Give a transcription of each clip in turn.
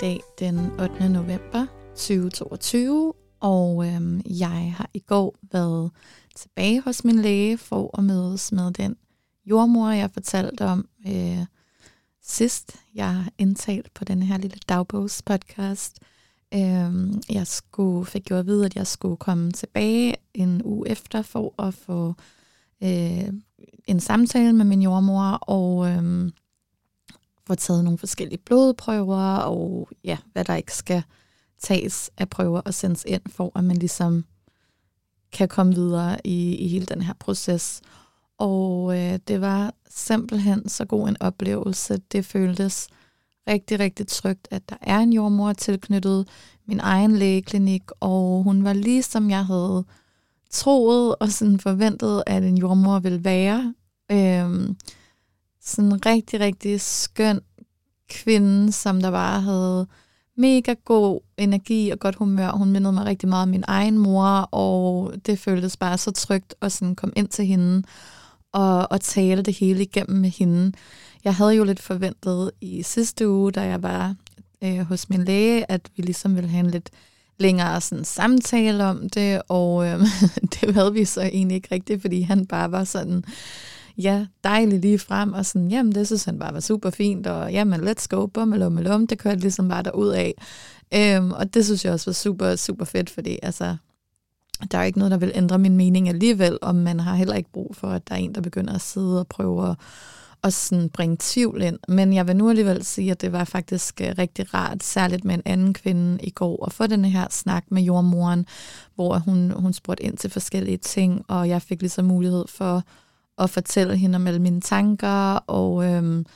dag den 8. november 2022, og øhm, jeg har i går været tilbage hos min læge for at mødes med den jordmor, jeg fortalte om øh, sidst, jeg har indtalt på den her lille dagbogspodcast. Øhm, jeg skulle, fik jo at vide, at jeg skulle komme tilbage en uge efter for at få øh, en samtale med min jordmor, og øh, får taget nogle forskellige blodprøver, og ja, hvad der ikke skal tages af prøver og sendes ind, for at man ligesom kan komme videre i, i hele den her proces. Og øh, det var simpelthen så god en oplevelse. Det føltes rigtig, rigtig trygt, at der er en jordmor tilknyttet min egen lægeklinik, og hun var lige som jeg havde troet og sådan forventet, at en jordmor ville være. Øhm, sådan en rigtig, rigtig skøn kvinde, som der bare havde mega god energi og godt humør. Hun mindede mig rigtig meget om min egen mor, og det føltes bare så trygt at sådan komme ind til hende og, og tale det hele igennem med hende. Jeg havde jo lidt forventet i sidste uge, da jeg var øh, hos min læge, at vi ligesom ville have en lidt længere sådan, samtale om det, og øh, det havde vi så egentlig ikke rigtigt, fordi han bare var sådan, ja, dejlig lige frem, og sådan, jamen det synes han bare var super fint, og jamen let's go, bummelum, det kørte ligesom bare derud af. Øhm, og det synes jeg også var super, super fedt, fordi altså, der er ikke noget, der vil ændre min mening alligevel, og man har heller ikke brug for, at der er en, der begynder at sidde og prøve at, og sådan bringe tvivl ind. Men jeg vil nu alligevel sige, at det var faktisk øh, rigtig rart, særligt med en anden kvinde i går, at få den her snak med jordmoren, hvor hun, hun spurgte ind til forskellige ting, og jeg fik ligesom mulighed for at fortælle hende om alle mine tanker, og øhm,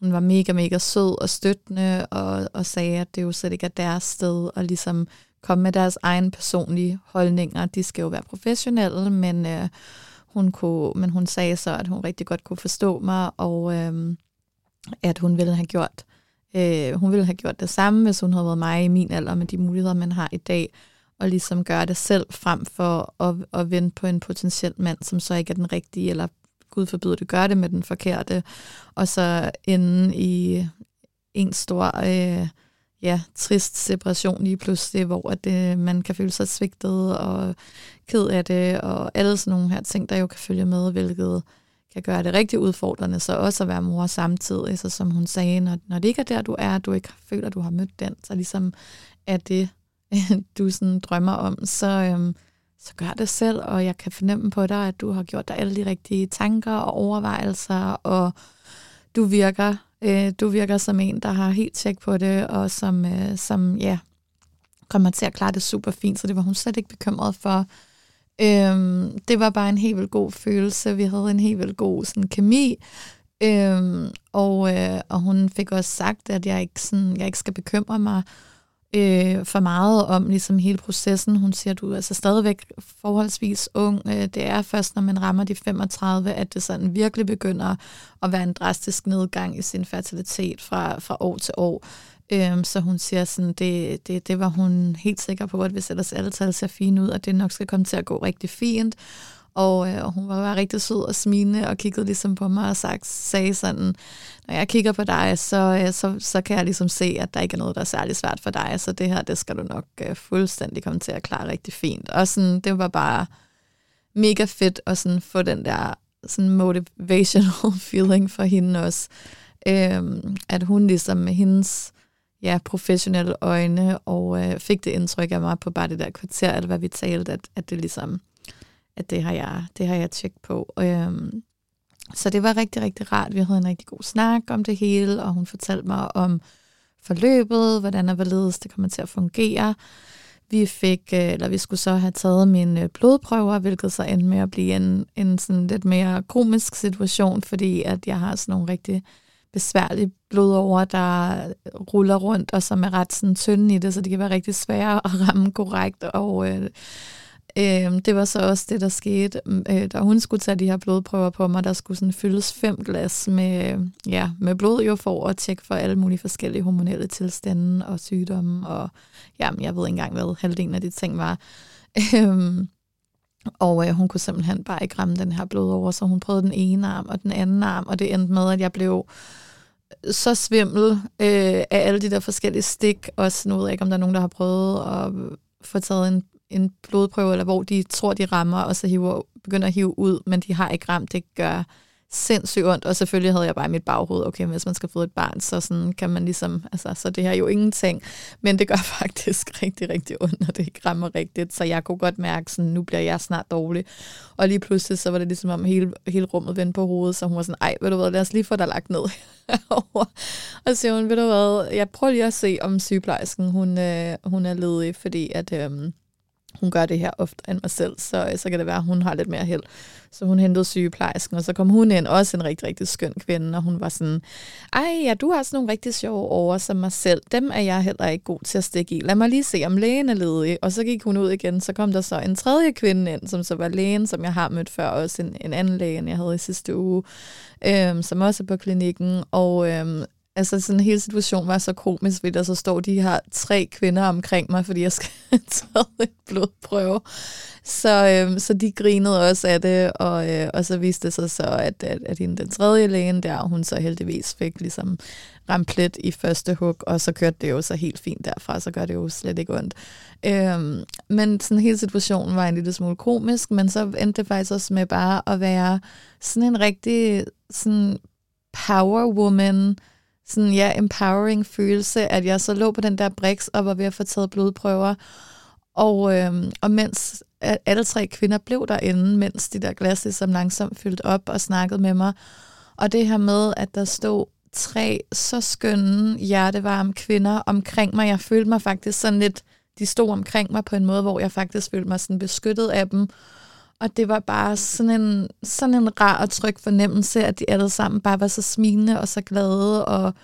hun var mega, mega sød og støttende, og, og sagde, at det jo slet ikke er deres sted at ligesom komme med deres egen personlige holdninger. De skal jo være professionelle, men, øh, hun, kunne, men hun sagde så, at hun rigtig godt kunne forstå mig, og øh, at hun ville have gjort øh, hun ville have gjort det samme, hvis hun havde været mig i min alder med de muligheder, man har i dag, og ligesom gøre det selv frem for at, at vente på en potentiel mand, som så ikke er den rigtige, eller Gud forbyder det, gør det med den forkerte, og så ende i en stor øh, ja, trist separation lige pludselig, hvor at, øh, man kan føle sig svigtet og ked af det, og alle sådan nogle her ting, der jo kan følge med, hvilket kan gøre det rigtig udfordrende, så også at være mor samtidig, så som hun sagde, når, når det ikke er der, du er, du ikke føler, du har mødt den, så ligesom er det, du sådan drømmer om, så, øhm, så gør det selv, og jeg kan fornemme på dig, at du har gjort dig alle de rigtige tanker og overvejelser, og du virker Øh, du virker som en, der har helt tjek på det, og som, øh, som ja, kommer til at klare det super fint, så det var hun slet ikke bekymret for. Øhm, det var bare en helt vildt god følelse. Vi havde en helt vildt god sådan, kemi. Øhm, og, øh, og hun fik også sagt, at jeg ikke, sådan, jeg ikke skal bekymre mig øh, for meget om ligesom hele processen. Hun siger, at du er altså stadigvæk forholdsvis ung. Øh, det er først, når man rammer de 35, at det sådan virkelig begynder at være en drastisk nedgang i sin fertilitet fra, fra år til år. Øh, så hun siger sådan, det, det, det var hun helt sikker på, at hvis ellers alle tal ser fine ud, at det nok skal komme til at gå rigtig fint. Og øh, hun var bare rigtig sød og smilende og kiggede ligesom på mig og sagt, sagde sådan, når jeg kigger på dig, så, øh, så, så kan jeg ligesom se, at der ikke er noget, der er særlig svært for dig. Så det her, det skal du nok øh, fuldstændig komme til at klare rigtig fint. Og sådan, det var bare mega fedt at sådan få den der sådan motivational feeling for hende også. Øhm, at hun ligesom med hendes ja, professionelle øjne og øh, fik det indtryk af mig på bare det der kvarter, eller hvad vi talte, at, at det ligesom at det har jeg, det har jeg tjekket på. Øhm, så det var rigtig, rigtig rart. Vi havde en rigtig god snak om det hele, og hun fortalte mig om forløbet, hvordan og hvorledes det kommer til at fungere. Vi fik, øh, eller vi skulle så have taget mine øh, blodprøver, hvilket så endte med at blive en, en sådan lidt mere komisk situation, fordi at jeg har sådan nogle rigtig besværlige blodover, der ruller rundt, og som er ret sådan tynde i det, så det kan være rigtig svære at ramme korrekt, og øh, Øh, det var så også det, der skete, øh, da hun skulle tage de her blodprøver på mig. Der skulle sådan fyldes fem glas med, ja, med blod jo for at tjekke for alle mulige forskellige hormonelle tilstande og sygdomme. Og jamen, jeg ved ikke engang, hvad halvdelen af de ting var. Øh, og øh, hun kunne simpelthen bare ikke ramme den her blod over, så hun prøvede den ene arm og den anden arm, og det endte med, at jeg blev så svimmel øh, af alle de der forskellige stik. og nu ved jeg ikke, om der er nogen, der har prøvet at få taget en, en blodprøve, eller hvor de tror, de rammer, og så hiver, begynder at hive ud, men de har ikke ramt. Det gør sindssygt ondt, og selvfølgelig havde jeg bare i mit baghoved, okay, hvis man skal få et barn, så sådan kan man ligesom, altså, så det her er jo ingenting, men det gør faktisk rigtig, rigtig ondt, når det ikke rammer rigtigt, så jeg kunne godt mærke, sådan, nu bliver jeg snart dårlig, og lige pludselig, så var det ligesom om hele, hele rummet vendte på hovedet, så hun var sådan, ej, ved du hvad, lad os lige få dig lagt ned. Og så siger hun, ved du hvad, jeg prøver lige at se, om sygeplejersken, hun, øh, hun er ledig, fordi at, øh, hun gør det her ofte end mig selv, så, øh, så kan det være, at hun har lidt mere held. Så hun hentede sygeplejersken, og så kom hun ind, også en rigtig, rigtig skøn kvinde, og hun var sådan, ej, ja, du har sådan nogle rigtig sjove over som mig selv. Dem er jeg heller ikke god til at stikke i. Lad mig lige se, om lægen er ledig. Og så gik hun ud igen, så kom der så en tredje kvinde ind, som så var lægen, som jeg har mødt før, også en, en anden læge, end jeg havde i sidste uge, øhm, som også er på klinikken. Og øhm, altså sådan hele situationen var så komisk, fordi der så står de her tre kvinder omkring mig, fordi jeg skal tage et blodprøve. Så, øhm, så de grinede også af det, og, øh, og så viste det sig så, at, at, at hende, den tredje lægen der, hun så heldigvis fik ligesom ramt plet i første hug, og så kørte det jo så helt fint derfra, så gør det jo slet ikke ondt. Øhm, men sådan hele situationen var en lille smule komisk, men så endte det faktisk også med bare at være sådan en rigtig sådan power woman, sådan, ja, empowering følelse, at jeg så lå på den der briks og var ved at få taget blodprøver. Og, øh, og mens alle tre kvinder blev derinde, mens de der glas som langsomt fyldt op og snakkede med mig. Og det her med, at der stod tre så skønne, hjertevarme kvinder omkring mig. Jeg følte mig faktisk sådan lidt, de stod omkring mig på en måde, hvor jeg faktisk følte mig sådan beskyttet af dem. Og det var bare sådan en, sådan en rar og tryg fornemmelse, at de alle sammen bare var så smilende og så glade, og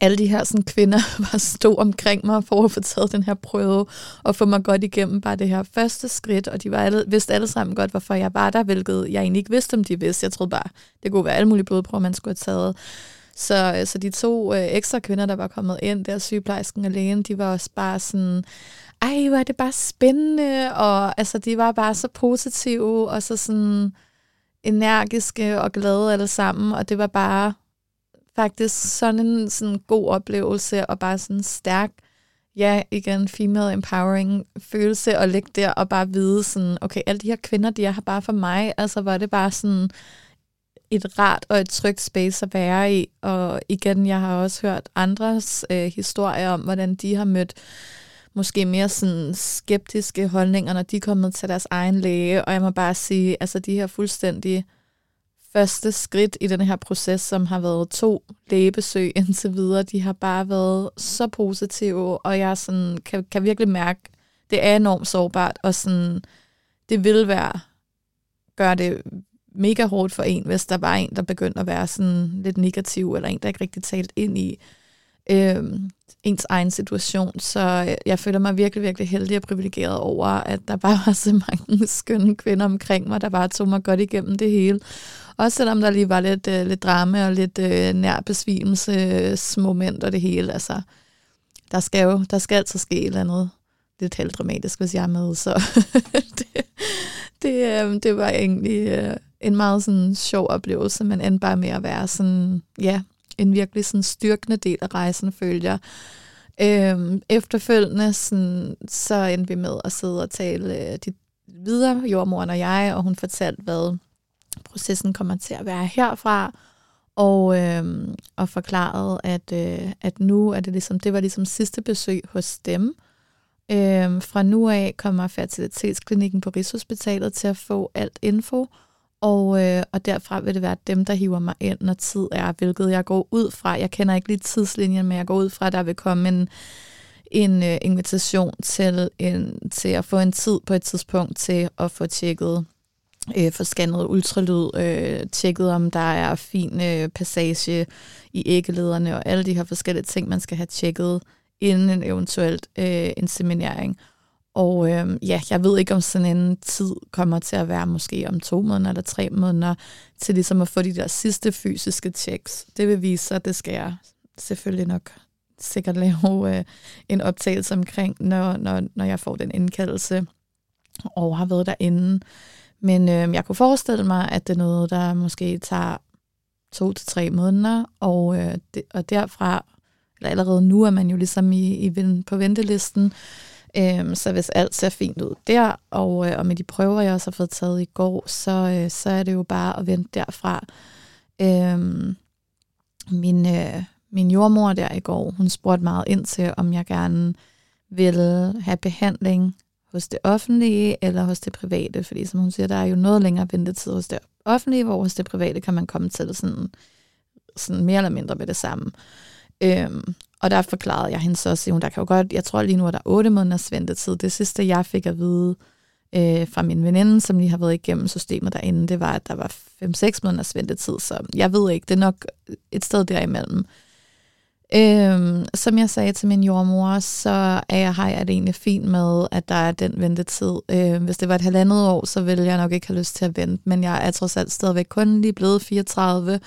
alle de her sådan, kvinder var stod omkring mig for at få taget den her prøve, og få mig godt igennem bare det her første skridt, og de var alle, vidste alle sammen godt, hvorfor jeg var der, hvilket jeg egentlig ikke vidste, om de vidste. Jeg troede bare, det kunne være alle mulige blodprøver, man skulle have taget. Så, øh, så de to øh, ekstra kvinder, der var kommet ind, der sygeplejersken alene, de var også bare sådan, ej, hvor er det bare spændende, og altså, de var bare så positive, og så sådan energiske og glade alle sammen, og det var bare faktisk sådan en sådan god oplevelse, og bare sådan stærk, ja, igen, female empowering følelse, at ligge der og bare vide sådan, okay, alle de her kvinder, de er her bare for mig, altså var det bare sådan et rart og et trygt space at være i, og igen, jeg har også hørt andres øh, historier om, hvordan de har mødt måske mere sådan skeptiske holdninger, når de er kommet til deres egen læge, og jeg må bare sige, altså de her fuldstændig første skridt i den her proces, som har været to lægebesøg indtil videre, de har bare været så positive, og jeg sådan, kan, kan virkelig mærke, det er enormt sårbart, og sådan, det vil være, gør det mega hårdt for en, hvis der var en, der begyndte at være sådan lidt negativ, eller en, der ikke rigtig talt ind i øh, ens egen situation. Så øh, jeg føler mig virkelig, virkelig heldig og privilegeret over, at der bare var så mange skønne kvinder omkring mig, der bare tog mig godt igennem det hele. Også selvom der lige var lidt, øh, lidt drama og lidt øh, nær besvimelsesmoment øh, og det hele. Altså, der skal jo der skal altid ske et eller andet lidt helt dramatisk, hvis jeg er med. Så det, det, øh, det var egentlig øh, en meget sådan sjov oplevelse, men endte bare med at være sådan, ja, en virkelig sådan styrkende del af rejsen, følger jeg. Øhm, efterfølgende sådan, så endte vi med at sidde og tale øh, de videre, jordmoren og jeg, og hun fortalte, hvad processen kommer til at være herfra, og, øh, og forklarede, at, øh, at nu er det ligesom, det var ligesom sidste besøg hos dem. Øh, fra nu af kommer fertilitetsklinikken på Rigshospitalet til at få alt info, og, øh, og derfra vil det være dem, der hiver mig ind, når tid er, hvilket jeg går ud fra. Jeg kender ikke lige tidslinjen, men jeg går ud fra, at der vil komme en, en øh, invitation til, en, til at få en tid på et tidspunkt til at få tjekket øh, få scannet ultralyd, øh, tjekket om der er fin øh, passage i æggelederne og alle de her forskellige ting, man skal have tjekket inden en eventuelt øh, inseminering. Og øh, ja, jeg ved ikke, om sådan en tid kommer til at være måske om to måneder eller tre måneder, til ligesom at få de der sidste fysiske checks. Det vil vise sig, det skal jeg selvfølgelig nok sikkert lave øh, en optagelse omkring, når, når, når jeg får den indkaldelse og har været derinde. Men øh, jeg kunne forestille mig, at det er noget, der måske tager to til tre måneder, og, øh, det, og derfra, eller allerede nu er man jo ligesom i, i, på ventelisten, øh, Øhm, så hvis alt ser fint ud der, og, øh, og med de prøver, jeg også har fået taget i går, så, øh, så er det jo bare at vente derfra. Øhm, min, øh, min jordmor der i går, hun spurgte meget ind til, om jeg gerne ville have behandling hos det offentlige eller hos det private, fordi som hun siger, der er jo noget længere ventetid hos det offentlige, hvor hos det private kan man komme til sådan, sådan mere eller mindre med det samme. Øhm, og der forklarede jeg hende så også, at der kan jo godt, jeg tror lige nu, at der er 8 måneders ventetid. Det sidste, jeg fik at vide øh, fra min veninde, som lige har været igennem systemet derinde, det var, at der var 5-6 måneders ventetid, så jeg ved ikke, det er nok et sted derimellem. Øhm, som jeg sagde til min jordmor, så er jeg, har jeg det egentlig fint med, at der er den ventetid. Øhm, hvis det var et halvandet år, så ville jeg nok ikke have lyst til at vente, men jeg er trods alt stadigvæk kun lige blevet 34,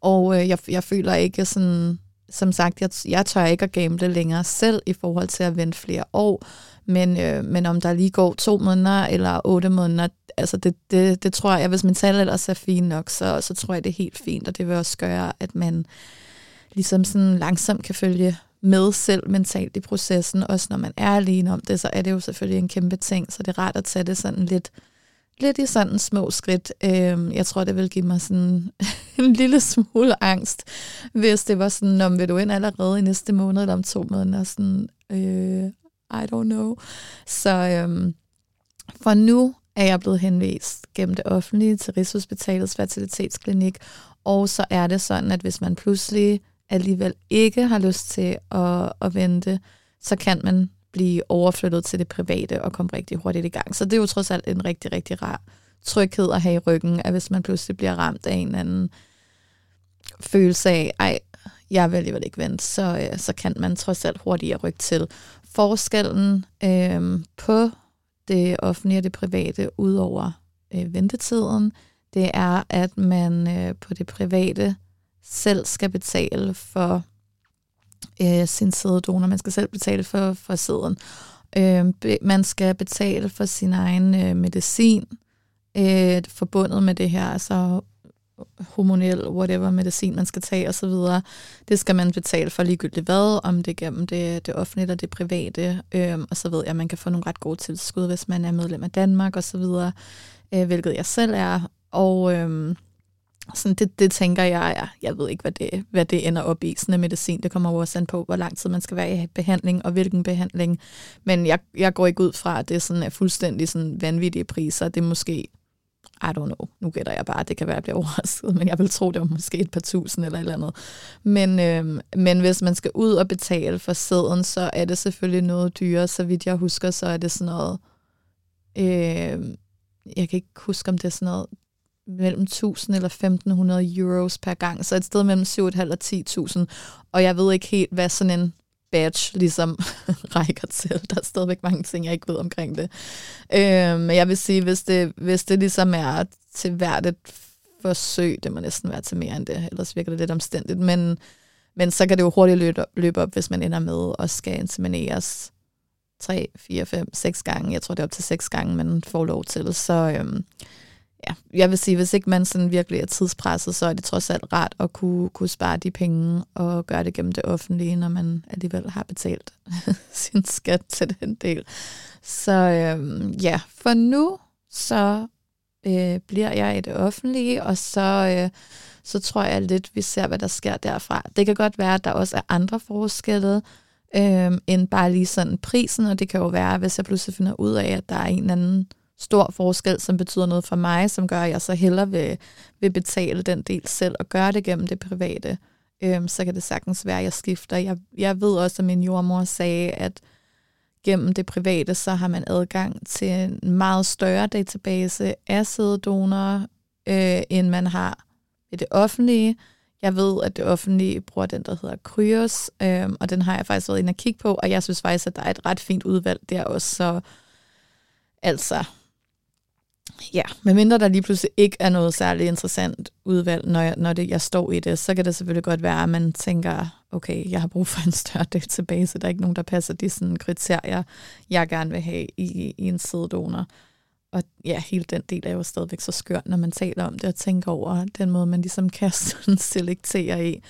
og øh, jeg, jeg føler ikke sådan, som sagt, jeg, jeg tør ikke at gamble længere selv i forhold til at vente flere år, men, øh, men om der lige går to måneder eller otte måneder, altså det, det, det tror jeg, hvis min tal ellers er fint nok, så, så tror jeg, det er helt fint, og det vil også gøre, at man ligesom sådan langsomt kan følge med selv mentalt i processen, også når man er alene om det, så er det jo selvfølgelig en kæmpe ting, så det er rart at tage det sådan lidt, lidt i sådan små skridt. Øh, jeg tror, det vil give mig sådan en lille smule angst, hvis det var sådan, om vil du ind allerede i næste måned eller om to måneder, sådan, øh, I don't know. Så øh, for nu er jeg blevet henvist gennem det offentlige til Rigshospitalets fertilitetsklinik, og så er det sådan, at hvis man pludselig alligevel ikke har lyst til at, at vente, så kan man blive overflyttet til det private og komme rigtig hurtigt i gang. Så det er jo trods alt en rigtig, rigtig rar tryghed at have i ryggen, at hvis man pludselig bliver ramt af en eller anden følelse af, ej, jeg vil alligevel ikke vente, så, øh, så kan man trods alt hurtigere rykke til. Forskellen øh, på det offentlige og det private, ud over øh, ventetiden, det er, at man øh, på det private selv skal betale for øh, sin sæddonor. Man skal selv betale for, for sæden. Øh, man skal betale for sin egen øh, medicin, øh, forbundet med det her, altså hormonel, whatever medicin man skal tage osv. Det skal man betale for ligegyldigt hvad, om det er gennem det, det offentlige eller det private. Øh, og så ved jeg, at man kan få nogle ret gode tilskud, hvis man er medlem af Danmark osv., øh, hvilket jeg selv er. Og øh, sådan, det, det tænker jeg, ja, jeg ved ikke, hvad det, hvad det ender op i, sådan en medicin. Det kommer også an på, hvor lang tid man skal være i behandling, og hvilken behandling. Men jeg, jeg går ikke ud fra, at det sådan er fuldstændig sådan vanvittige priser. Det er måske, I don't know, nu gætter jeg bare, det kan være, at jeg bliver overrasket, men jeg vil tro, det var måske et par tusind eller et eller andet. Men, øh, men hvis man skal ud og betale for sæden, så er det selvfølgelig noget dyrere. Så vidt jeg husker, så er det sådan noget, øh, jeg kan ikke huske, om det er sådan noget mellem 1000 eller 1500 euros per gang, så et sted mellem 7.500 og 10.000. Og jeg ved ikke helt, hvad sådan en badge ligesom rækker til. Der er stadigvæk mange ting, jeg ikke ved omkring det. Øh, men jeg vil sige, hvis det, hvis det ligesom er til hvert et forsøg, det må næsten være til mere end det, ellers virker det lidt omstændigt, men, men så kan det jo hurtigt løbe, løbe op, hvis man ender med at skal insemineres 3, 4, 5, 6 gange. Jeg tror, det er op til 6 gange, man får lov til. Så, øhm, ja, jeg vil sige, hvis ikke man sådan virkelig er tidspresset, så er det trods alt rart at kunne, kunne spare de penge og gøre det gennem det offentlige, når man alligevel har betalt sin skat til den del. Så øhm, ja, for nu så øh, bliver jeg i det offentlige, og så, øh, så tror jeg lidt, vi ser, hvad der sker derfra. Det kan godt være, at der også er andre forskelle, øh, end bare lige sådan prisen, og det kan jo være, hvis jeg pludselig finder ud af, at der er en eller anden stor forskel, som betyder noget for mig, som gør, at jeg så hellere vil, vil betale den del selv og gøre det gennem det private, øhm, så kan det sagtens være, at jeg skifter. Jeg, jeg ved også, at min jordmor sagde, at gennem det private, så har man adgang til en meget større database af sæddonorer, øh, end man har i det offentlige. Jeg ved, at det offentlige bruger den, der hedder Kryos, øh, og den har jeg faktisk været inde og kigge på, og jeg synes faktisk, at der er et ret fint udvalg der også. Så altså, Ja, medmindre der lige pludselig ikke er noget særligt interessant udvalg, når, jeg, når det, jeg står i det, så kan det selvfølgelig godt være, at man tænker, okay, jeg har brug for en større database, der er ikke nogen, der passer de sådan, kriterier, jeg gerne vil have i, i en sidedonor. og ja, hele den del er jo stadigvæk så skørt, når man taler om det og tænker over den måde, man ligesom kan selektere i.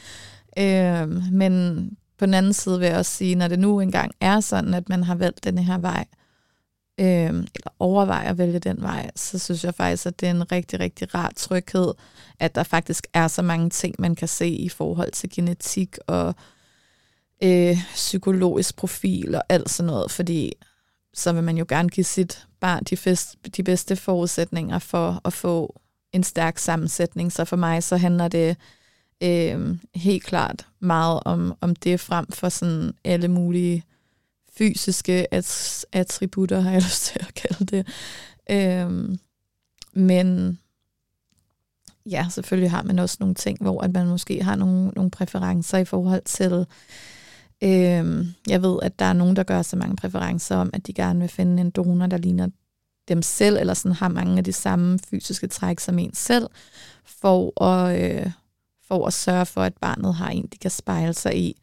Øh, men på den anden side vil jeg også sige, når det nu engang er sådan, at man har valgt den her vej, øh, Øhm, eller overvejer at vælge den vej, så synes jeg faktisk, at det er en rigtig, rigtig rar tryghed, at der faktisk er så mange ting, man kan se i forhold til genetik og øh, psykologisk profil og alt sådan noget, fordi så vil man jo gerne give sit barn de, fest, de bedste forudsætninger for at få en stærk sammensætning. Så for mig så handler det øh, helt klart meget om, om det frem for sådan alle mulige fysiske attributter, har jeg lyst til at kalde det. Øhm, men ja, selvfølgelig har man også nogle ting, hvor at man måske har nogle, nogle præferencer i forhold til Øhm, jeg ved, at der er nogen, der gør så mange præferencer om, at de gerne vil finde en donor, der ligner dem selv, eller sådan har mange af de samme fysiske træk som en selv, for at, øh, for at sørge for, at barnet har en, de kan spejle sig i.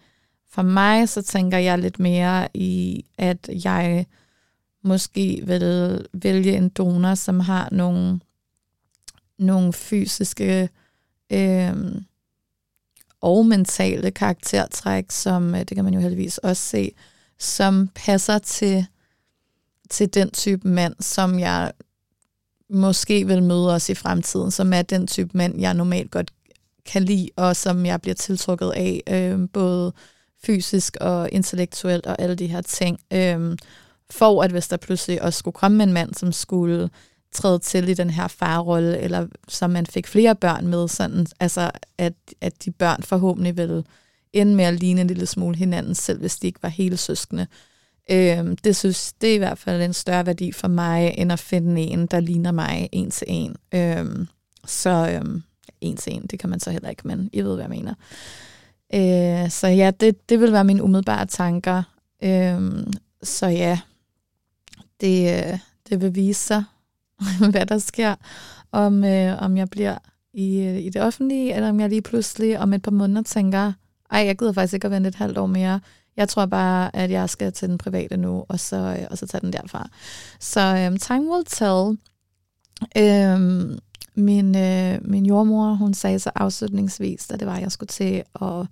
For mig, så tænker jeg lidt mere i, at jeg måske vil vælge en donor, som har nogle, nogle fysiske øh, og mentale karaktertræk, som øh, det kan man jo heldigvis også se, som passer til, til den type mand, som jeg måske vil møde os i fremtiden, som er den type mand, jeg normalt godt kan lide, og som jeg bliver tiltrukket af, øh, både fysisk og intellektuelt og alle de her ting. Øhm, for at hvis der pludselig også skulle komme en mand, som skulle træde til i den her farrolle, eller så man fik flere børn med, sådan, altså at, at de børn forhåbentlig ville ende med at ligne en lille smule hinanden, selv hvis de ikke var hele søskende. Øhm, det synes det er i hvert fald en større værdi for mig, end at finde en, der ligner mig en til en. Øhm, så øhm, en til en, det kan man så heller ikke, men I ved, hvad jeg mener. Øh, så ja, det, det vil være mine umiddelbare tanker. Øh, så ja, det, det vil vise sig, hvad der sker, om, øh, om jeg bliver i, øh, i det offentlige, eller om jeg lige pludselig om et par måneder tænker, ej, jeg gider faktisk ikke at vente et halvt år mere. Jeg tror bare, at jeg skal til den private nu, og så, øh, og så tage den derfra. Så øh, time will tell. Øh, min, øh, min jordmor, hun sagde så afslutningsvis, da det var, at jeg skulle til at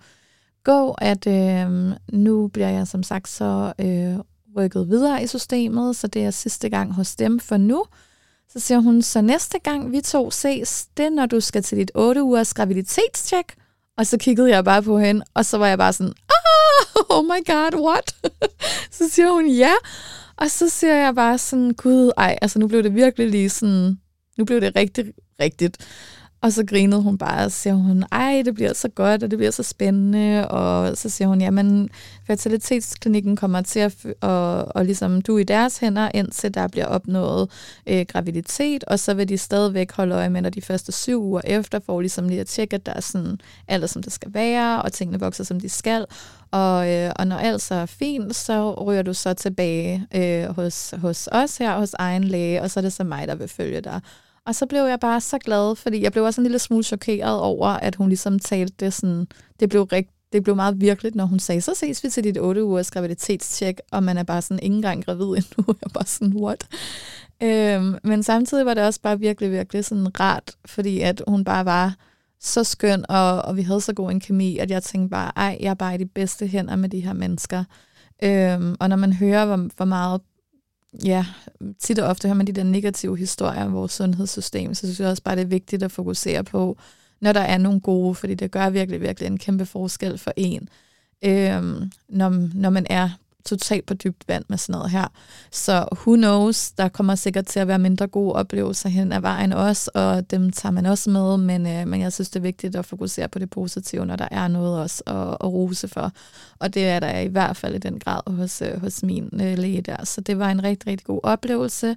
gå, at øh, nu bliver jeg som sagt så øh, rykket videre i systemet, så det er sidste gang hos dem for nu. Så siger hun, så næste gang vi to ses, det er, når du skal til dit 8 ugers graviditetstjek. Og så kiggede jeg bare på hende, og så var jeg bare sådan, ah, oh my god, what? så siger hun, ja. Og så siger jeg bare sådan, gud, ej, altså nu blev det virkelig lige sådan, nu blev det rigtig, rigtigt. Og så grinede hun bare, og siger hun, ej, det bliver så godt, og det bliver så spændende. Og så siger hun, jamen, fertilitetsklinikken kommer til at, og, og ligesom du i deres hænder, indtil der bliver opnået øh, graviditet, og så vil de stadigvæk holde øje med, når de første syv uger efter, for ligesom lige at tjekke, at der er sådan alt, som det skal være, og tingene vokser, som de skal. Og, øh, og når alt så er fint, så ryger du så tilbage øh, hos, hos os her, hos egen læge, og så er det så mig, der vil følge dig. Og så blev jeg bare så glad, fordi jeg blev også en lille smule chokeret over, at hun ligesom talte det sådan, det blev rigt, det blev meget virkeligt, når hun sagde, så ses vi til dit 8 ugers graviditetstjek, og man er bare sådan ikke engang gravid endnu. Jeg er bare sådan, what? Øhm, men samtidig var det også bare virkelig, virkelig sådan rart, fordi at hun bare var så skøn, og, og vi havde så god en kemi, at jeg tænkte bare, ej, jeg er bare i de bedste hænder med de her mennesker. Øhm, og når man hører, hvor, hvor meget ja, tit og ofte hører man de der negative historier om vores sundhedssystem, så synes jeg også bare, det er vigtigt at fokusere på, når der er nogle gode, fordi det gør virkelig, virkelig en kæmpe forskel for en, øhm, når, når man er totalt på dybt vand med sådan noget her. Så who knows, der kommer sikkert til at være mindre gode oplevelser hen ad vejen også, og dem tager man også med, men, øh, men jeg synes, det er vigtigt at fokusere på det positive, når der er noget også at, at rose for. Og det er der i hvert fald i den grad hos, øh, hos min øh, læge der. Så det var en rigtig, rigtig god oplevelse.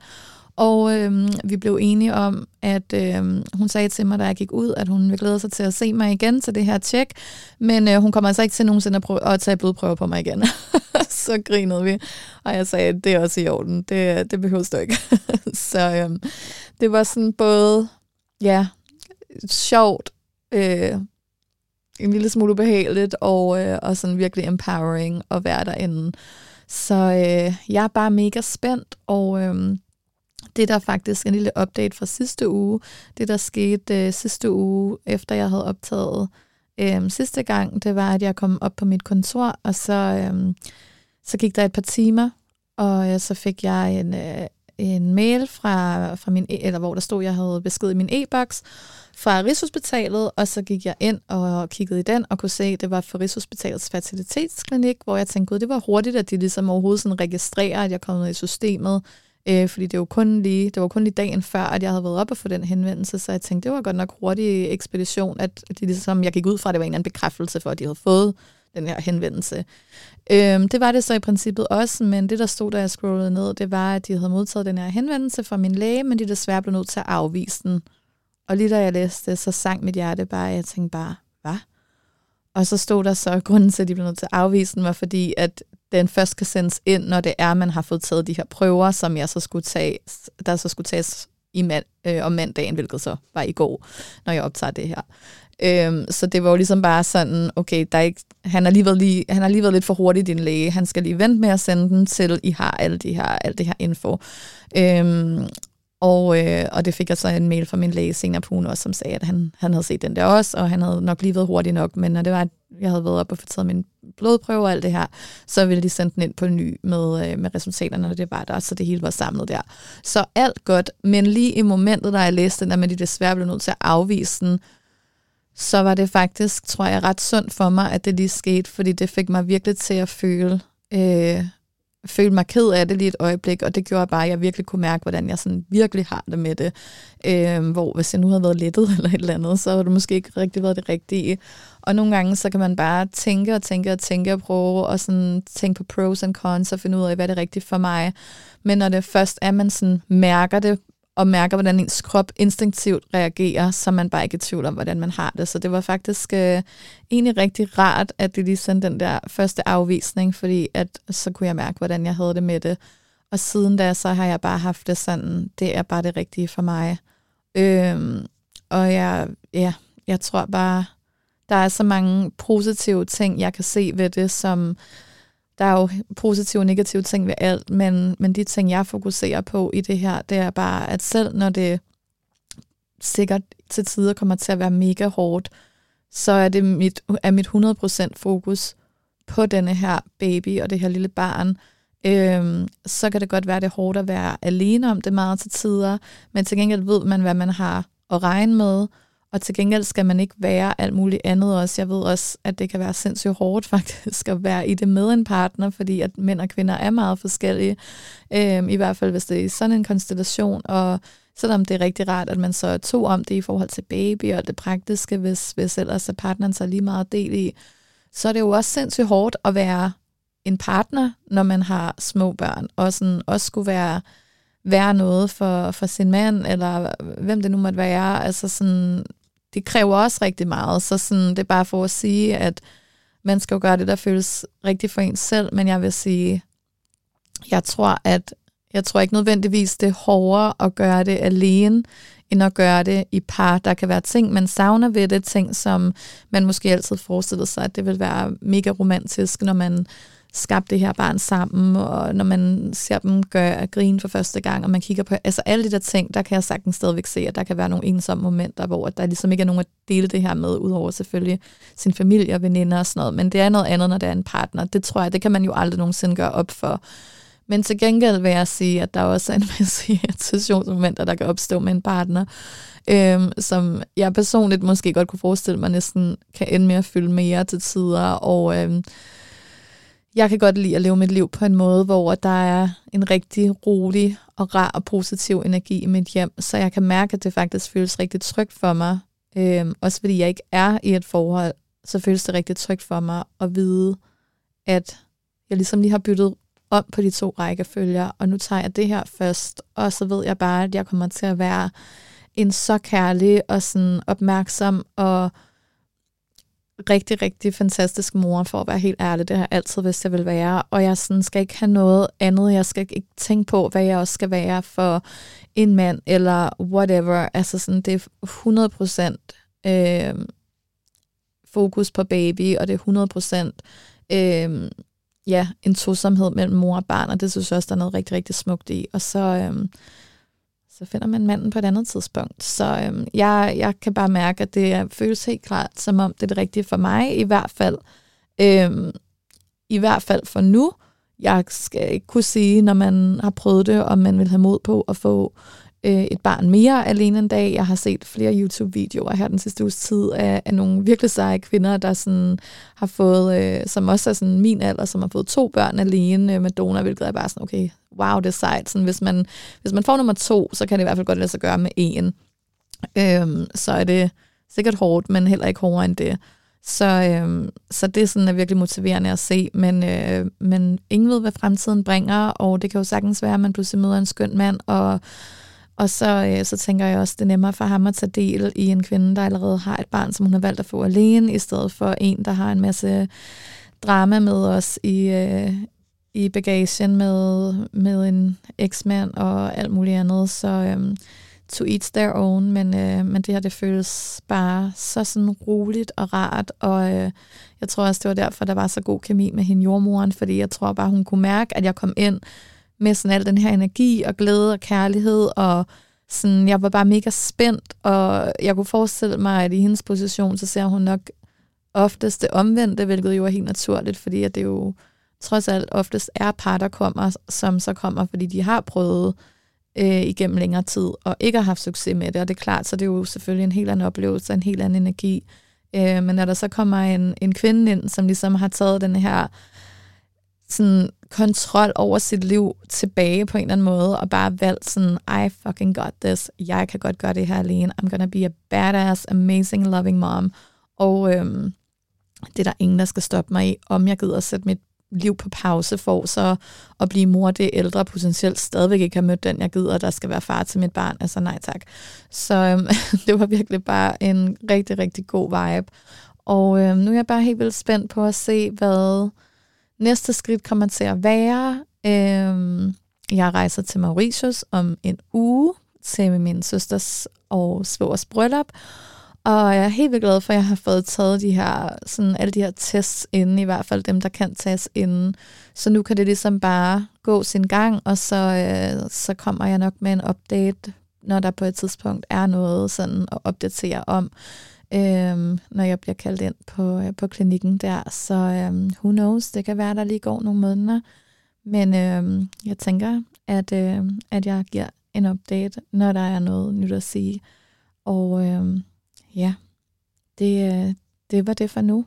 Og øh, vi blev enige om, at øh, hun sagde til mig, da jeg gik ud, at hun ville glæde sig til at se mig igen til det her tjek. Men øh, hun kommer altså ikke til nogensinde at, prøve, at tage blodprøver på mig igen. så grinede vi. Og jeg sagde, at det er også i orden. Det, det behøver du ikke. så øh, det var sådan både, ja, sjovt, øh, en lille smule ubehageligt, og, øh, og sådan virkelig empowering at være derinde. Så øh, jeg er bare mega spændt, og... Øh, det der faktisk en lille update fra sidste uge. Det, der skete øh, sidste uge, efter jeg havde optaget øh, sidste gang, det var, at jeg kom op på mit kontor, og så, øh, så gik der et par timer, og øh, så fik jeg en, øh, en mail fra, fra min, e, eller hvor der stod, at jeg havde besked i min e-boks fra Rigshospitalet, og så gik jeg ind og kiggede i den, og kunne se, at det var for Rigshospitalets fertilitetsklinik, hvor jeg tænkte, gud, det var hurtigt, at de ligesom overhovedet sådan registrerer, at jeg kom ned i systemet, øh, fordi det var, kun lige, det var kun lige dagen før, at jeg havde været oppe og få den henvendelse, så jeg tænkte, det var godt nok hurtig ekspedition, at det ligesom, jeg gik ud fra, at det var en eller anden bekræftelse for, at de havde fået den her henvendelse. Øhm, det var det så i princippet også, men det der stod, da jeg scrollede ned, det var, at de havde modtaget den her henvendelse fra min læge, men de desværre blev nødt til at afvise den. Og lige da jeg læste det, så sang mit hjerte bare, jeg tænkte bare, hvad? Og så stod der så, at grunden til, at de blev nødt til at afvise den, var fordi, at den først kan sendes ind, når det er, man har fået taget de her prøver, som jeg så skulle tage, der så skulle tages i mand, øh, om mandagen, hvilket så var i går, når jeg optager det her. Øhm, så det var jo ligesom bare sådan, okay, der er ikke, han, har lige været lige, han har lige været lidt for hurtig, din læge. Han skal lige vente med at sende den til, I har alle de her, alt det her info. Øhm, og, øh, og det fik jeg så en mail fra min læge senere på ugen også, som sagde, at han, han havde set den der også, og han havde nok lige været hurtig nok, men når det var, at jeg havde været op og fået taget min blodprøve og alt det her, så ville de sende den ind på ny med, øh, med resultaterne, og det var der, så det hele var samlet der. Så alt godt, men lige i momentet, da jeg læste den, at med de desværre blev nødt til at afvise den, så var det faktisk, tror jeg, ret sundt for mig, at det lige skete, fordi det fik mig virkelig til at føle, øh, følte mig ked af det lige et øjeblik, og det gjorde bare, at jeg virkelig kunne mærke, hvordan jeg sådan virkelig har det med det. Øh, hvor hvis jeg nu havde været lettet eller et eller andet, så havde det måske ikke rigtig været det rigtige. Og nogle gange, så kan man bare tænke og tænke og tænke og prøve og sådan tænke på pros and cons og finde ud af, hvad er rigtigt for mig. Men når det først er, man sådan mærker det og mærker, hvordan ens krop instinktivt reagerer, så man bare ikke i tvivl om, hvordan man har det. Så det var faktisk øh, egentlig rigtig rart, at de lige sendte den der første afvisning, fordi at, så kunne jeg mærke, hvordan jeg havde det med det. Og siden da, så har jeg bare haft det sådan, det er bare det rigtige for mig. Øhm, og jeg, ja, jeg tror bare, der er så mange positive ting, jeg kan se ved det, som der er jo positive og negative ting ved alt, men, men de ting, jeg fokuserer på i det her, det er bare, at selv når det sikkert til tider kommer til at være mega hårdt, så er det mit, er mit 100% fokus på denne her baby og det her lille barn. Øhm, så kan det godt være, det er hårdt at være alene om det meget til tider, men til gengæld ved man, hvad man har at regne med, og til gengæld skal man ikke være alt muligt andet også. Jeg ved også, at det kan være sindssygt hårdt faktisk at være i det med en partner, fordi at mænd og kvinder er meget forskellige. Øhm, I hvert fald, hvis det er i sådan en konstellation. Og selvom det er rigtig rart, at man så er to om det i forhold til baby og det praktiske, hvis, hvis ellers er partneren så lige meget del i, så er det jo også sindssygt hårdt at være en partner, når man har små børn, og sådan også skulle være være noget for, for sin mand, eller hvem det nu måtte være. Altså sådan, det kræver også rigtig meget, så sådan, det er bare for at sige, at man skal jo gøre det, der føles rigtigt for en selv, men jeg vil sige, jeg tror, at jeg tror ikke nødvendigvis, det er hårdere at gøre det alene, end at gøre det i par. Der kan være ting, man savner ved det, ting, som man måske altid forestillede sig, at det vil være mega romantisk, når man skabt det her barn sammen, og når man ser dem gøre grin for første gang, og man kigger på, altså alle de der ting, der kan jeg sagtens stadigvæk se, at der kan være nogle ensomme momenter, hvor der ligesom ikke er nogen at dele det her med, udover selvfølgelig sin familie og veninder og sådan noget, men det er noget andet, når det er en partner. Det tror jeg, det kan man jo aldrig nogensinde gøre op for. Men til gengæld vil jeg sige, at der også er en masse irritationsmomenter, der kan opstå med en partner, øhm, som jeg personligt måske godt kunne forestille mig næsten kan ende med at fylde mere til tider, og øhm, jeg kan godt lide at leve mit liv på en måde, hvor der er en rigtig rolig og rar og positiv energi i mit hjem, så jeg kan mærke, at det faktisk føles rigtig trygt for mig. Øhm, også fordi jeg ikke er i et forhold, så føles det rigtig trygt for mig at vide, at jeg ligesom lige har byttet om på de to rækkefølger, og nu tager jeg det her først, og så ved jeg bare, at jeg kommer til at være en så kærlig og sådan opmærksom og rigtig, rigtig fantastisk mor, for at være helt ærlig. Det har jeg altid vidst, jeg vil være. Og jeg sådan skal ikke have noget andet. Jeg skal ikke tænke på, hvad jeg også skal være for en mand, eller whatever. Altså sådan, det er 100 procent øh, fokus på baby, og det er 100 procent øh, ja, en tosomhed mellem mor og barn, og det synes jeg også, der er noget rigtig, rigtig smukt i. Og så, øh, så finder man manden på et andet tidspunkt. Så øhm, jeg, jeg kan bare mærke, at det føles helt klart, som om det er det rigtige for mig, i hvert fald. Øhm, I hvert fald for nu. Jeg skal ikke kunne sige, når man har prøvet det, om man vil have mod på at få øh, et barn mere alene en dag. Jeg har set flere YouTube-videoer her den sidste uges tid af, af nogle virkelig seje kvinder, der sådan har fået, øh, som også er sådan min alder, som har fået to børn alene øh, med donor, hvilket er bare sådan, okay, wow, det er sejt. Sådan, hvis, man, hvis man får nummer to, så kan det i hvert fald godt lade sig gøre med en. Øhm, så er det sikkert hårdt, men heller ikke hårdere end det. Så, øhm, så det er sådan er virkelig motiverende at se, men, øh, men ingen ved, hvad fremtiden bringer, og det kan jo sagtens være, at man pludselig møder en skøn mand, og og så, øh, så tænker jeg også, det er nemmere for ham at tage del i en kvinde, der allerede har et barn, som hun har valgt at få alene, i stedet for en, der har en masse drama med os i, øh, i bagagen med, med en eksmand og alt muligt andet. Så øh, to each their own, men, øh, men det her, det føles bare så sådan roligt og rart, og øh, jeg tror også, det var derfor, der var så god kemi med hende jordmoren, fordi jeg tror bare, hun kunne mærke, at jeg kom ind med sådan al den her energi og glæde og kærlighed, og sådan, jeg var bare mega spændt, og jeg kunne forestille mig, at i hendes position, så ser hun nok oftest det omvendte, hvilket jo er helt naturligt, fordi at det jo trods alt oftest er par, der kommer, som så kommer, fordi de har prøvet øh, igennem længere tid, og ikke har haft succes med det, og det er klart, så det er jo selvfølgelig en helt anden oplevelse, en helt anden energi. Øh, men når der så kommer en, en kvinde ind, som ligesom har taget den her sådan kontrol over sit liv tilbage på en eller anden måde, og bare valgt sådan, I fucking got this, jeg kan godt gøre det her alene, I'm gonna be a badass, amazing, loving mom, og øhm, det er der ingen, der skal stoppe mig i, om jeg gider at sætte mit liv på pause for så at blive mor det ældre, potentielt stadigvæk ikke har mødt den, jeg gider, der skal være far til mit barn. Altså nej tak. Så øhm, det var virkelig bare en rigtig, rigtig god vibe. Og øhm, nu er jeg bare helt vildt spændt på at se, hvad Næste skridt kommer til at være, øh, jeg rejser til Mauritius om en uge til min søsters og svogers bryllup, og jeg er helt vildt glad for, at jeg har fået taget de her, sådan alle de her tests inden, i hvert fald dem, der kan tages inden. Så nu kan det ligesom bare gå sin gang, og så, øh, så kommer jeg nok med en update, når der på et tidspunkt er noget sådan at opdatere om øhm, når jeg bliver kaldt ind på, øh, på klinikken der. Så øhm, who knows, det kan være, der lige går nogle måneder. Men øhm, jeg tænker, at, øh, at jeg giver en update, når der er noget nyt at sige. Og øhm, ja, det, øh, det var det for nu.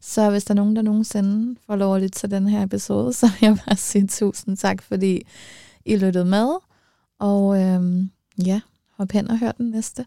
Så hvis der er nogen, der nogensinde får lov at lytte til den her episode, så vil jeg bare sige tusind tak, fordi I lyttede med. Og øhm, ja, hop hen og hør den næste.